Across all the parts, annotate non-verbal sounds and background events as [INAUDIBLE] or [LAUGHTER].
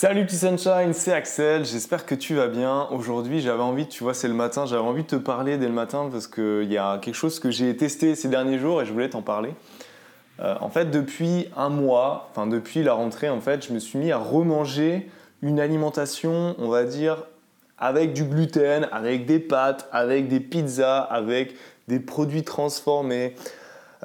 Salut petit sunshine, c'est Axel, j'espère que tu vas bien. Aujourd'hui j'avais envie, tu vois c'est le matin, j'avais envie de te parler dès le matin parce qu'il y a quelque chose que j'ai testé ces derniers jours et je voulais t'en parler. Euh, en fait depuis un mois, enfin depuis la rentrée en fait, je me suis mis à remanger une alimentation, on va dire, avec du gluten, avec des pâtes, avec des pizzas, avec des produits transformés,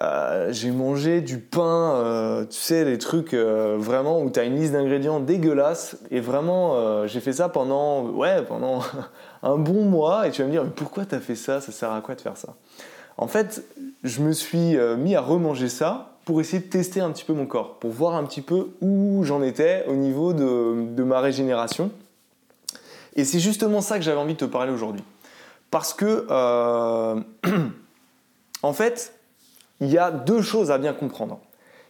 euh, j'ai mangé du pain, euh, tu sais, des trucs euh, vraiment où tu as une liste d'ingrédients dégueulasse. Et vraiment, j'ai fait ça pendant, ouais, pendant [LAUGHS] un bon mois. Et tu vas me dire, pourquoi tu as fait ça? Ça sert à quoi de faire ça? En fait, je me suis mis à remanger ça pour essayer de tester un petit peu mon corps, pour voir un petit peu où j'en étais au niveau de, de ma régénération. Et c'est justement ça que j'avais envie de te parler aujourd'hui. Parce que, [CLEARS THROAT] en fait, il y a deux choses à bien comprendre.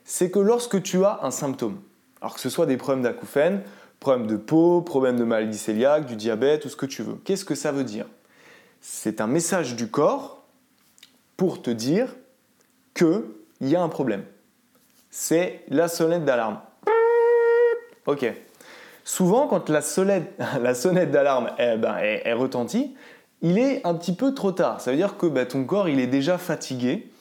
C'est que lorsque tu as un symptôme, alors que ce soit des problèmes d'acouphènes, problèmes de peau, problèmes de maladie cœliaque, du diabète, tout ce que tu veux, qu'est-ce que ça veut dire? C'est un message du corps pour te dire qu'il y a un problème. C'est la sonnette d'alarme. Ok. Souvent, quand la sonnette, [LAUGHS] d'alarme eh ben, est, retentie, il est un petit peu trop tard. Ça veut dire que ben, ton corps il est déjà fatigué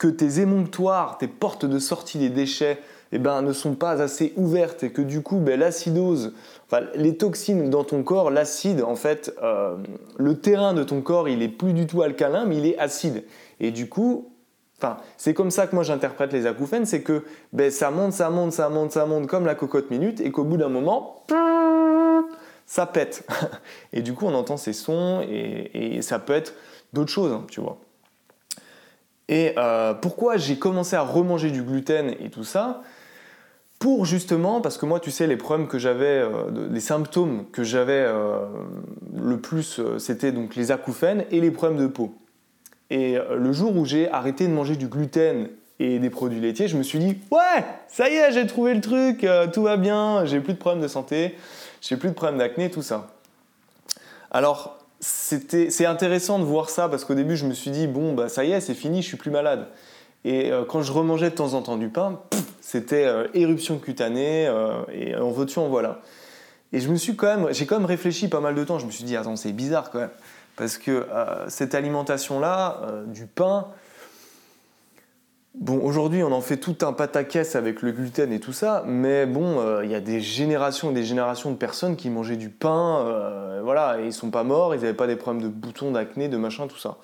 que tes émonctoires, tes portes de sortie des déchets, eh ben, ne sont pas assez ouvertes et que du coup, ben, l'acidose, enfin, les toxines dans ton corps, l'acide, en fait, euh, le terrain de ton corps, il est plus du tout alcalin, mais il est acide. Et du coup, enfin, c'est comme ça que moi j'interprète les acouphènes, c'est que ben, ça monte, ça monte, ça monte, ça monte comme la cocotte minute, et qu'au bout d'un moment, ça pète. [LAUGHS] Et du coup, on entend ces sons, et, ça peut être d'autres choses, hein, tu vois. Et euh, pourquoi j'ai commencé à remanger du gluten et tout ça? Pour justement, parce que moi, tu sais, les problèmes que j'avais, euh, les symptômes que j'avais euh, le plus, c'était donc les acouphènes et les problèmes de peau. Et le jour où j'ai arrêté de manger du gluten et des produits laitiers, je me suis dit ouais, ça y est, j'ai trouvé le truc, tout va bien, j'ai plus de problèmes de santé, j'ai plus de problèmes d'acné, tout ça. Alors c'est intéressant de voir ça parce qu'au début je me suis dit bon bah ça y est c'est fini je suis plus malade. Et euh, quand je remangeais de temps en temps du pain c'était euh, éruption cutanée euh, et en veux-tu en voilà et je me suis quand même j'ai quand même réfléchi pas mal de temps. Je me suis dit attends c'est bizarre quand même. Parce que cette alimentation là du pain Bon, aujourd'hui, on en fait tout un pataquès avec le gluten et tout ça, mais bon, euh, il y a des générations et des générations de personnes qui mangeaient du pain, euh, voilà, et ils sont pas morts, ils n'avaient pas des problèmes de boutons, d'acné, de machin, tout ça.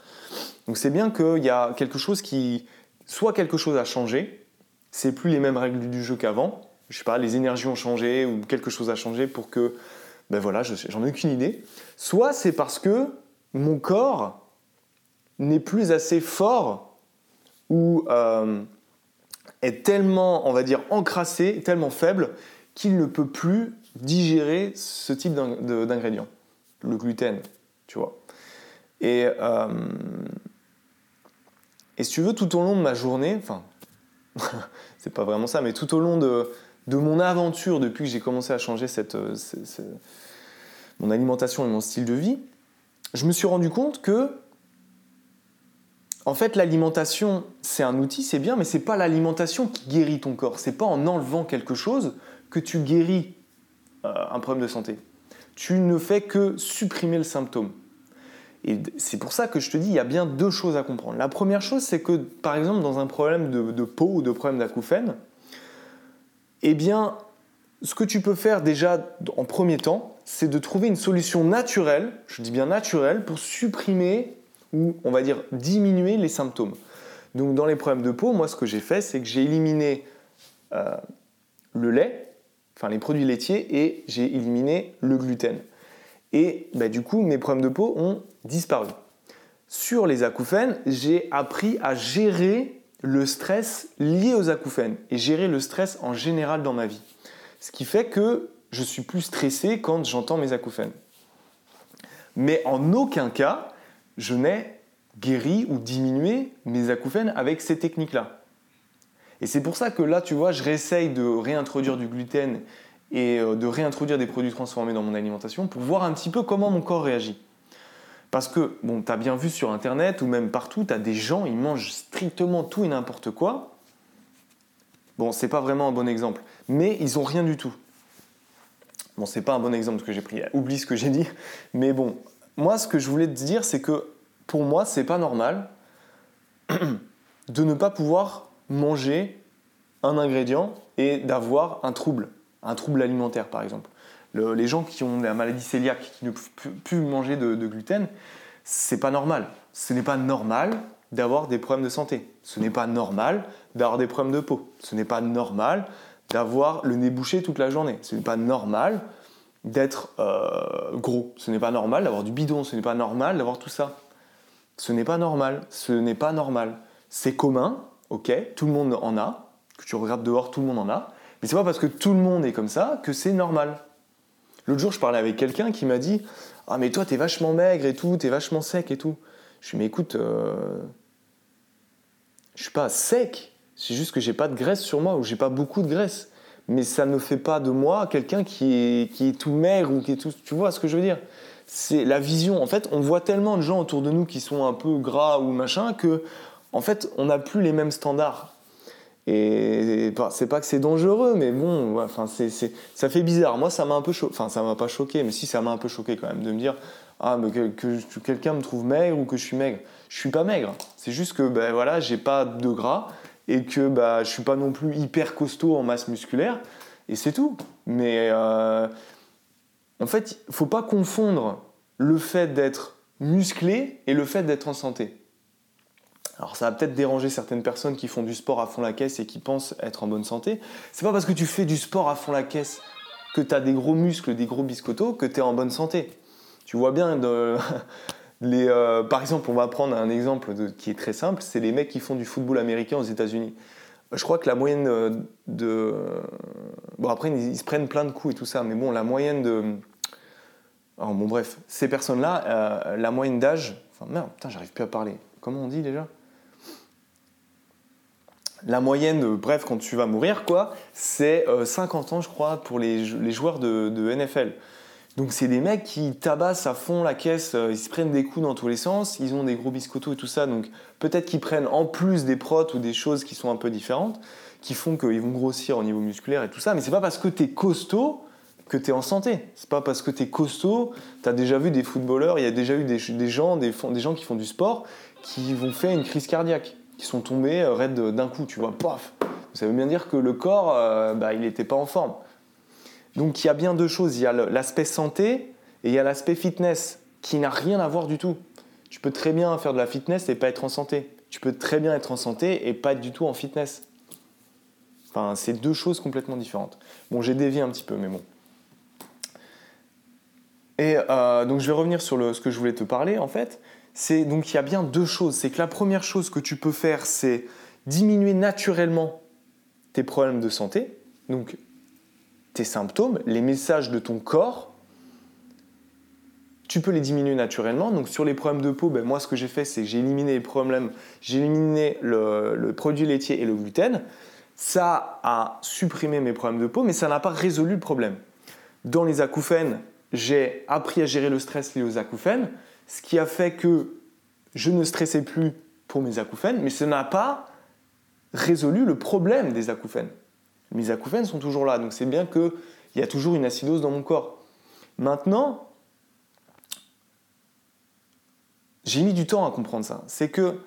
Donc c'est bien qu'il y a quelque chose qui, soit quelque chose a changé, c'est plus les mêmes règles du jeu qu'avant, je sais pas, les énergies ont changé ou quelque chose a changé pour que, ben voilà, j'en ai aucune idée. Soit c'est parce que mon corps n'est plus assez fort ou euh, est tellement, on va dire, encrassé, tellement faible, qu'il ne peut plus digérer ce type d'ingrédient, le gluten, tu vois. Et, euh, et si tu veux, tout au long de ma journée, enfin, [LAUGHS] c'est pas vraiment ça, mais tout au long de, de mon aventure depuis que j'ai commencé à changer cette, euh, mon alimentation et mon style de vie, je me suis rendu compte que en fait, l'alimentation, c'est un outil, c'est bien, mais c'est pas l'alimentation qui guérit ton corps. C'est pas en enlevant quelque chose que tu guéris euh, un problème de santé. Tu ne fais que supprimer le symptôme. Et c'est pour ça que je te dis, il y a bien deux choses à comprendre. La première chose, c'est que, par exemple, dans un problème de, peau ou de problème d'acouphène, eh bien, ce que tu peux faire déjà en premier temps, c'est de trouver une solution naturelle, je dis bien naturelle, pour supprimer ou on va dire diminuer les symptômes. Donc dans les problèmes de peau, moi ce que j'ai fait, c'est que j'ai éliminé euh, le lait, enfin les produits laitiers, et j'ai éliminé le gluten. Et bah, du coup, mes problèmes de peau ont disparu. Sur les acouphènes, j'ai appris à gérer le stress lié aux acouphènes et gérer le stress en général dans ma vie. Ce qui fait que je suis plus stressé quand j'entends mes acouphènes. Mais en aucun cas, je n'ai guéri ou diminué mes acouphènes avec ces techniques-là. Et c'est pour ça que là, tu vois, je réessaye de réintroduire du gluten et euh, de réintroduire des produits transformés dans mon alimentation pour voir un petit peu comment mon corps réagit. Parce que, bon, tu as bien vu sur Internet ou même partout, tu as des gens, ils mangent strictement tout et n'importe quoi. Bon, c'est pas vraiment un bon exemple, mais ils ont rien du tout. Bon, c'est pas un bon exemple que j'ai pris, oublie ce que j'ai dit. Mais bon, moi, ce que je voulais te dire, c'est que pour moi, c'est pas normal [CLEARS THROAT] de ne pas pouvoir manger un ingrédient et d'avoir un trouble, un trouble alimentaire par exemple. les gens qui ont la maladie cœliaque, qui ne peuvent plus manger de, de gluten, c'est pas normal. Ce n'est pas normal d'avoir des problèmes de santé. Ce n'est pas normal d'avoir des problèmes de peau. Ce n'est pas normal d'avoir le nez bouché toute la journée. Ce n'est pas normal d'être euh, gros. Ce n'est pas normal d'avoir du bidon. Ce n'est pas normal d'avoir tout ça. Ce n'est pas normal. Ce n'est pas normal. C'est commun, ok, tout le monde en a. Que tu regardes dehors, tout le monde en a. Mais c'est pas parce que tout le monde est comme ça que c'est normal. L'autre jour, je parlais avec quelqu'un qui m'a dit Ah, mais toi, t'es vachement maigre et tout, t'es vachement sec et tout. Je lui ai dit Mais écoute, euh, je suis pas sec, c'est juste que j'ai pas de graisse sur moi ou j'ai pas beaucoup de graisse. Mais ça ne fait pas de moi quelqu'un qui est, qui est tout maigre ou qui est tout. Tu vois ce que je veux dire? C'est la vision. En fait, on voit tellement de gens autour de nous qui sont un peu gras ou machin que, en fait, on n'a plus les mêmes standards. Et c'est pas que c'est dangereux, mais bon, enfin, c'est, ça fait bizarre. Moi, ça m'a un peu choqué. Enfin, ça m'a pas choqué, mais si, ça m'a un peu choqué quand même de me dire ah, mais que, que quelqu'un me trouve maigre ou que je suis maigre. Je suis pas maigre. C'est juste que ben voilà, j'ai pas de gras et que bah, je suis pas non plus hyper costaud en masse musculaire et c'est tout. Mais euh, en fait, il faut pas confondre le fait d'être musclé et le fait d'être en santé. Alors ça va peut-être déranger certaines personnes qui font du sport à fond la caisse et qui pensent être en bonne santé. C'est pas parce que tu fais du sport à fond la caisse que tu as des gros muscles, des gros biscottos, que tu es en bonne santé. Tu vois bien Euh, par exemple, on va prendre un exemple qui est très simple, c'est les mecs qui font du football américain aux États-Unis. Je crois que la moyenne euh, de... Bon, après, ils, se prennent plein de coups et tout ça, mais bon, la moyenne de... bon, bref, ces personnes-là, euh, la moyenne d'âge... Enfin, merde, putain, j'arrive plus à parler. Comment on dit déjà? La moyenne, de, bref, quand tu vas mourir, quoi, c'est 50 ans, je crois, pour les, joueurs de NFL. Donc c'est des mecs qui tabassent à fond la caisse, euh, ils se prennent des coups dans tous les sens, ils ont des gros biscottos et tout ça, donc peut-être qu'ils prennent en plus des protes ou des choses qui sont un peu différentes, qui font qu'ils vont grossir au niveau musculaire et tout ça, mais c'est pas parce que t'es costaud que t'es en santé. C'est pas parce que t'es costaud, t'as déjà vu des footballeurs, il y a déjà eu des, gens, des, gens qui font du sport, qui vont faire une crise cardiaque, qui sont tombés euh, raides d'un coup, tu vois, paf Ça veut bien dire que le corps, euh, bah, il n'était pas en forme. Donc il y a bien deux choses. Il y a l'aspect santé et il y a l'aspect fitness qui n'a rien à voir du tout. Tu peux très bien faire de la fitness et pas être en santé. Tu peux très bien être en santé et pas être du tout en fitness. Enfin, c'est deux choses complètement différentes. Bon, j'ai dévié un petit peu, mais bon. Et euh, donc je vais revenir sur ce que je voulais te parler en fait. C'est donc il y a bien deux choses. C'est que la première chose que tu peux faire, c'est diminuer naturellement tes problèmes de santé. Donc tes symptômes, les messages de ton corps, tu peux les diminuer naturellement. Donc sur les problèmes de peau, ben, moi ce que j'ai fait, c'est que j'ai éliminé les problèmes, j'ai éliminé le, produit laitier et le gluten. Ça a supprimé mes problèmes de peau, mais ça n'a pas résolu le problème. Dans les acouphènes, j'ai appris à gérer le stress lié aux acouphènes, ce qui a fait que je ne stressais plus pour mes acouphènes, mais ça n'a pas résolu le problème des acouphènes. Mes acouphènes sont toujours là, donc c'est bien qu'il y a toujours une acidose dans mon corps. Maintenant, j'ai mis du temps à comprendre ça. C'est que,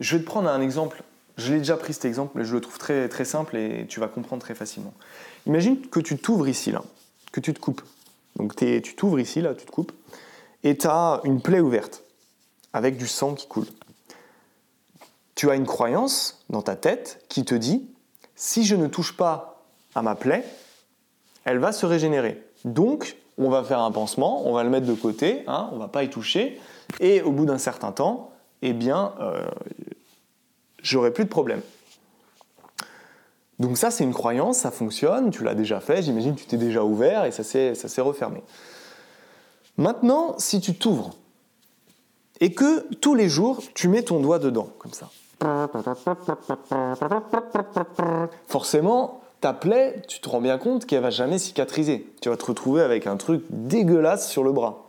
je vais te prendre un exemple, je l'ai déjà pris cet exemple, mais je le trouve très, très simple et tu vas comprendre très facilement. Imagine que tu t'ouvres ici, là, que tu te coupes. Donc tu t'ouvres ici, là, tu te coupes, et tu as une plaie ouverte, avec du sang qui coule. Tu as une croyance dans ta tête qui te dit si je ne touche pas à ma plaie, elle va se régénérer. Donc, on va faire un pansement, on va le mettre de côté, hein, on ne va pas y toucher, et au bout d'un certain temps, eh bien, euh, j'aurai plus de problème. Donc ça, c'est une croyance, ça fonctionne, tu l'as déjà fait, j'imagine tu t'es déjà ouvert et ça s'est refermé. Maintenant, si tu t'ouvres et que tous les jours, tu mets ton doigt dedans, comme ça, Forcément, ta plaie, tu te rends bien compte qu'elle va jamais cicatriser. Tu vas te retrouver avec un truc dégueulasse sur le bras.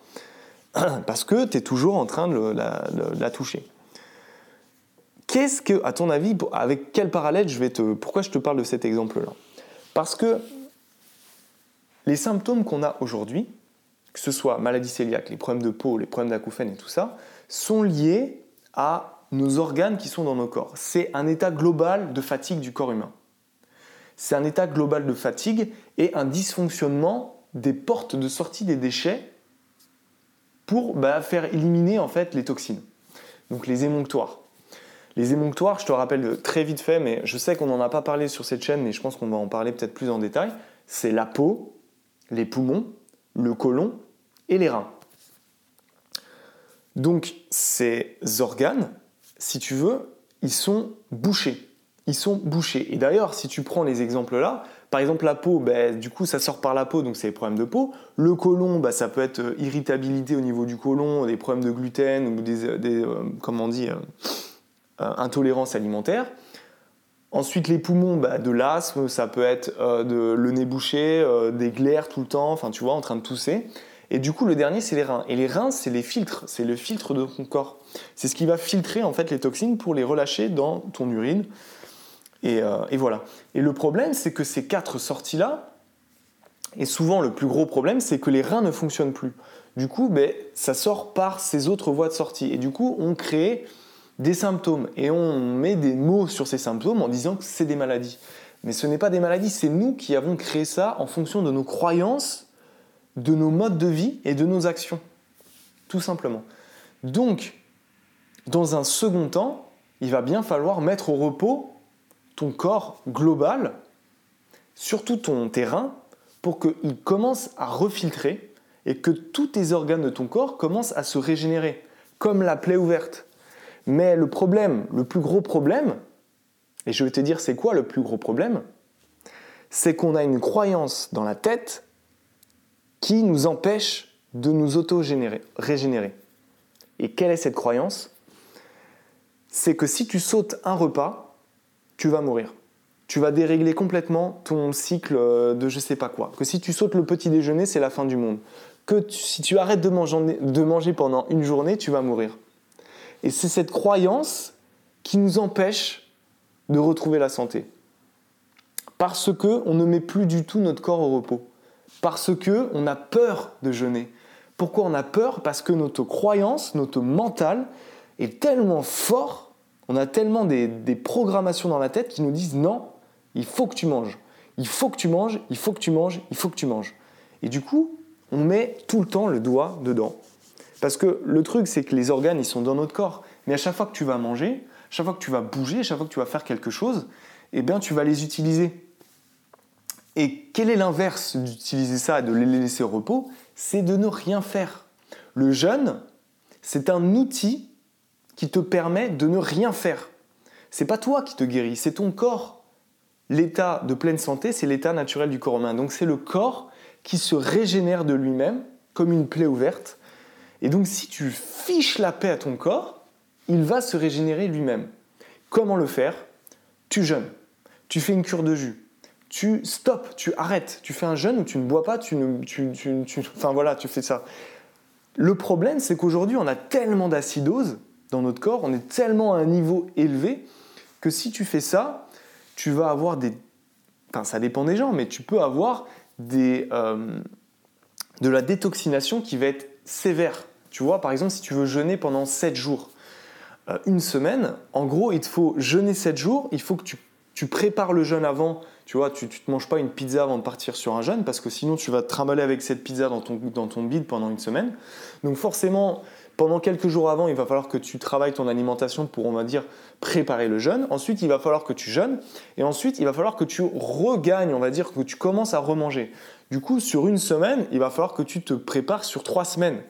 [CLEARS THROAT] Parce que tu es toujours en train de, la, toucher. Qu'est-ce que, à ton avis, avec quel parallèle je vais te. Pourquoi je te parle de cet exemple-là? Parce que Les symptômes qu'on a aujourd'hui, que ce soit maladie cœliaque, les problèmes de peau, les problèmes d'acouphènes et tout ça, sont liés à nos organes qui sont dans nos corps. C'est un état global de fatigue du corps humain. C'est un état global de fatigue et un dysfonctionnement des portes de sortie des déchets pour bah, faire éliminer en fait les toxines. Donc les émonctoires. Les émonctoires, je te rappelle très vite fait, mais je sais qu'on n'en a pas parlé sur cette chaîne, mais je pense qu'on va en parler peut-être plus en détail. C'est la peau, les poumons, le côlon et les reins. Donc ces organes, si tu veux, ils sont bouchés. Ils sont bouchés. Et d'ailleurs, si tu prends les exemples là, par exemple la peau, ben, du coup ça sort par la peau, donc c'est des problèmes de peau. Le côlon, ben, ça peut être euh, irritabilité au niveau du côlon, des problèmes de gluten ou des, euh, euh, comment on dit, intolérance alimentaire. Ensuite, les poumons, ben, de l'asthme, ça peut être le nez bouché, des glaires tout le temps, enfin tu vois, en train de tousser. Et du coup, le dernier, c'est les reins. Et les reins, c'est les filtres, c'est le filtre de ton corps. C'est ce qui va filtrer en fait les toxines pour les relâcher dans ton urine. Et, euh, voilà. Et le problème, c'est que ces quatre sorties-là, et souvent le plus gros problème, c'est que les reins ne fonctionnent plus. Du coup, ben, ça sort par ces autres voies de sortie. Et du coup, on crée des symptômes et on met des mots sur ces symptômes en disant que c'est des maladies. Mais ce n'est pas des maladies, c'est nous qui avons créé ça en fonction de nos croyances de nos modes de vie et de nos actions. Tout simplement. Donc, dans un second temps, il va bien falloir mettre au repos ton corps global, surtout ton terrain, pour qu'il commence à refiltrer et que tous tes organes de ton corps commencent à se régénérer, comme la plaie ouverte. Mais le problème, le plus gros problème, et je vais te dire c'est quoi le plus gros problème, c'est qu'on a une croyance dans la tête qui nous empêche de nous auto-régénérer. Et quelle est cette croyance? C'est que si tu sautes un repas, tu vas mourir. Tu vas dérégler complètement ton cycle de je sais pas quoi. Que si tu sautes le petit déjeuner, c'est la fin du monde. Que si tu arrêtes de manger, de manger pendant une journée, tu vas mourir. Et c'est cette croyance qui nous empêche de retrouver la santé. Parce que on ne met plus du tout notre corps au repos parce que on a peur de jeûner. Pourquoi on a peur? Parce que notre croyance, notre mental est tellement fort, on a tellement des, programmations dans la tête qui nous disent non, il faut que tu manges, il faut que tu manges, il faut que tu manges, il faut que tu manges. Et du coup, on met tout le temps le doigt dedans. Parce que le truc, c'est que les organes, ils sont dans notre corps. Mais à chaque fois que tu vas manger, à chaque fois que tu vas bouger, à chaque fois que tu vas faire quelque chose, eh bien, tu vas les utiliser. Et quel est l'inverse d'utiliser ça et de les laisser au repos? C'est de ne rien faire. Le jeûne, c'est un outil qui te permet de ne rien faire. C'est pas toi qui te guéris, c'est ton corps. L'état de pleine santé, c'est l'état naturel du corps humain. Donc c'est le corps qui se régénère de lui-même comme une plaie ouverte. Et donc si tu fiches la paix à ton corps, il va se régénérer lui-même. Comment le faire? Tu jeûnes. Tu fais une cure de jus tu stops, tu arrêtes, tu fais un jeûne où tu ne bois pas, tu, enfin voilà, tu fais ça. Le problème, c'est qu'aujourd'hui, on a tellement d'acidose dans notre corps, on est tellement à un niveau élevé que si tu fais ça, tu vas avoir des, enfin ça dépend des gens, mais tu peux avoir des, euh, de la détoxination qui va être sévère. Tu vois, par exemple, si tu veux jeûner pendant 7 jours, euh, une semaine, en gros, il te faut jeûner 7 jours, il faut que tu, tu prépares le jeûne avant tu vois, tu ne te manges pas une pizza avant de partir sur un jeûne parce que sinon tu vas te trimballer avec cette pizza dans ton, dans ton bide pendant une semaine. Donc forcément, pendant quelques jours avant, il va falloir que tu travailles ton alimentation pour, on va dire, préparer le jeûne. Ensuite, il va falloir que tu jeûnes. Et ensuite, il va falloir que tu regagnes, on va dire, que tu commences à remanger. Du coup, sur une semaine, il va falloir que tu te prépares sur trois semaines.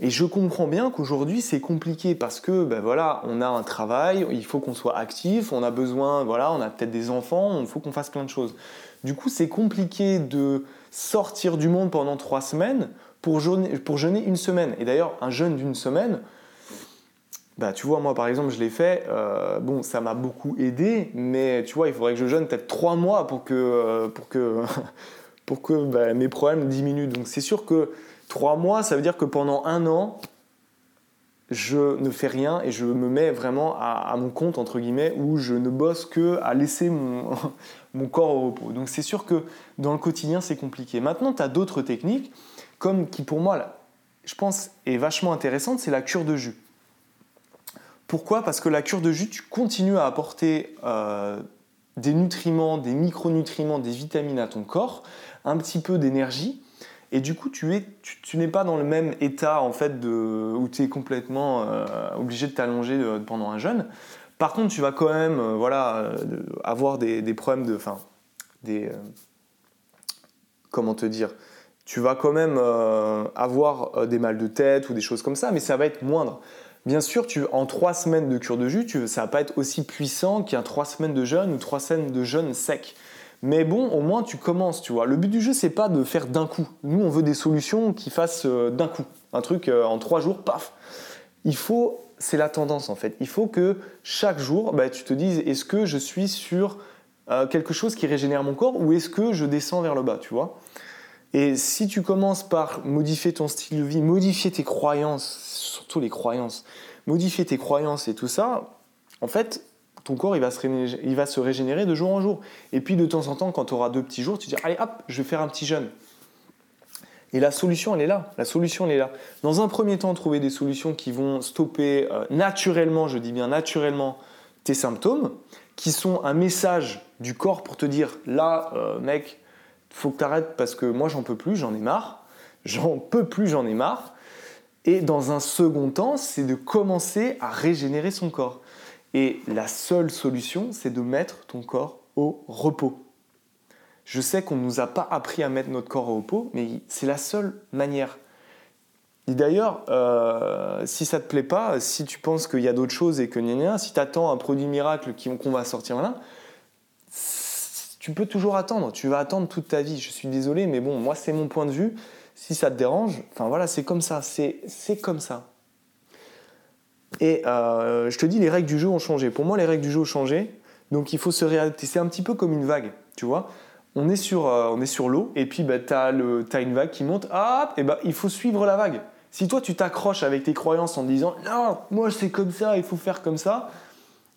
Et je comprends bien qu'aujourd'hui c'est compliqué parce que ben voilà, on a un travail, il faut qu'on soit actif, on a besoin, voilà, on a peut-être des enfants, il faut qu'on fasse plein de choses. Du coup, c'est compliqué de sortir du monde pendant trois semaines pour jeûner, pour jeûner une semaine. Et d'ailleurs, un jeûne d'une semaine, bah, tu vois, moi par exemple, je l'ai fait, euh, bon, ça m'a beaucoup aidé, mais tu vois, il faudrait que je jeûne peut-être trois mois pour que, euh, pour que, [LAUGHS] pour que bah, mes problèmes diminuent. Donc c'est sûr que Trois mois, ça veut dire que pendant un an, je ne fais rien et je me mets vraiment à, mon compte, entre guillemets, où je ne bosse que à laisser [LAUGHS] mon, corps au repos. Donc c'est sûr que dans le quotidien, c'est compliqué. Maintenant, tu as d'autres techniques, comme qui pour moi, je pense, est vachement intéressante, c'est la cure de jus. Pourquoi? Parce que la cure de jus, tu continues à apporter euh, des nutriments, des micronutriments, des vitamines à ton corps, un petit peu d'énergie, et du coup, tu, es, tu, n'es pas dans le même état en fait de, où tu es complètement euh, obligé de t'allonger euh, pendant un jeûne. Par contre, tu vas quand même euh, voilà, avoir des, problèmes de. Enfin, des. comment te dire Tu vas quand même avoir des mal de tête ou des choses comme ça, mais ça va être moindre. Bien sûr, tu, en trois semaines de cure de jus, tu, ça va pas être aussi puissant qu'un trois semaines de jeûne ou trois semaines de jeûne sec. Mais bon, au moins tu commences, tu vois. Le but du jeu, c'est pas de faire d'un coup. Nous, on veut des solutions qui fassent euh, d'un coup. Un truc euh, en trois jours, paf. Il faut, c'est la tendance en fait. Il faut que chaque jour, bah, tu te dises, est-ce que je suis sur euh, quelque chose qui régénère mon corps ou est-ce que je descends vers le bas, tu vois? Et si tu commences par modifier ton style de vie, modifier tes croyances, surtout les croyances, modifier tes croyances et tout ça, en fait, ton corps il va, se régénérer de jour en jour. Et puis de temps en temps, quand tu auras deux petits jours, tu dis allez hop, je vais faire un petit jeûne. Et la solution, elle est là. La solution, elle est là. Dans un premier temps, trouver des solutions qui vont stopper euh, naturellement, je dis bien naturellement, tes symptômes, qui sont un message du corps pour te dire là, euh, mec, faut que tu arrêtes parce que moi, j'en peux plus, j'en ai marre. J'en peux plus, j'en ai marre. Et dans un second temps, c'est de commencer à régénérer son corps. Et la seule solution, c'est de mettre ton corps au repos. Je sais qu'on ne nous a pas appris à mettre notre corps au repos, mais c'est la seule manière. Et d'ailleurs, euh, si ça te plaît pas, si tu penses qu'il y a d'autres choses et que gna, si tu attends un produit miracle qu'on va sortir là, tu peux toujours attendre. Tu vas attendre toute ta vie. Je suis désolé, mais bon, moi c'est mon point de vue. Si ça te dérange, enfin voilà, c'est comme ça. C'est comme ça. Et euh, je te dis, les règles du jeu ont changé. Pour moi, les règles du jeu ont changé. Donc il faut se réadapter. C'est un petit peu comme une vague, tu vois. On est sur, euh, sur l'eau et puis bah, tu as, une vague qui monte. Hop, et bah, il faut suivre la vague. Si toi tu t'accroches avec tes croyances en disant non, moi c'est comme ça, il faut faire comme ça,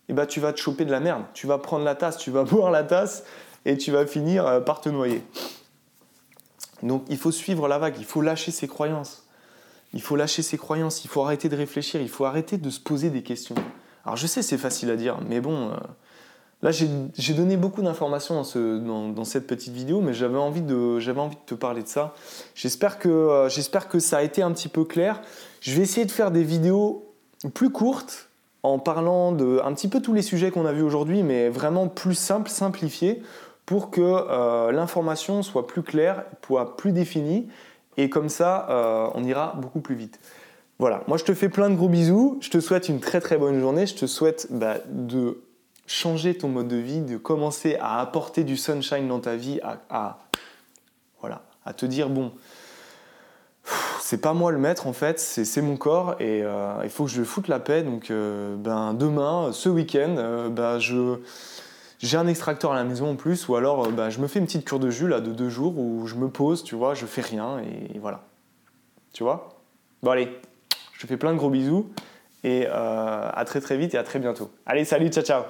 et bah, tu vas te choper de la merde. Tu vas prendre la tasse, tu vas [LAUGHS] boire la tasse et tu vas finir euh, par te noyer. Donc il faut suivre la vague, il faut lâcher ses croyances. Il faut lâcher ses croyances, il faut arrêter de réfléchir, il faut arrêter de se poser des questions. Alors je sais, c'est facile à dire, mais bon, euh, là j'ai donné beaucoup d'informations dans, cette petite vidéo, mais j'avais envie, de, te parler de ça. J'espère que, euh, j'espère que ça a été un petit peu clair. Je vais essayer de faire des vidéos plus courtes en parlant de un petit peu tous les sujets qu'on a vus aujourd'hui, mais vraiment plus simple, simplifié, pour que euh, l'information soit plus claire, soit plus définie et comme ça, euh, on ira beaucoup plus vite. Voilà, moi je te fais plein de gros bisous, je te souhaite une très très bonne journée, je te souhaite bah, de changer ton mode de vie, de commencer à apporter du sunshine dans ta vie, à, voilà, à te dire bon, c'est pas moi le maître en fait, c'est mon corps et euh, il faut que je foute la paix. Donc euh, ben, demain, ce week-end, ben, je j'ai un extracteur à la maison en plus, ou alors euh, bah, je me fais une petite cure de jus là, de deux jours où je me pose, tu vois, je fais rien et voilà. Tu vois? Bon allez, je te fais plein de gros bisous et euh, à très très vite et à très bientôt. Allez, salut, ciao ciao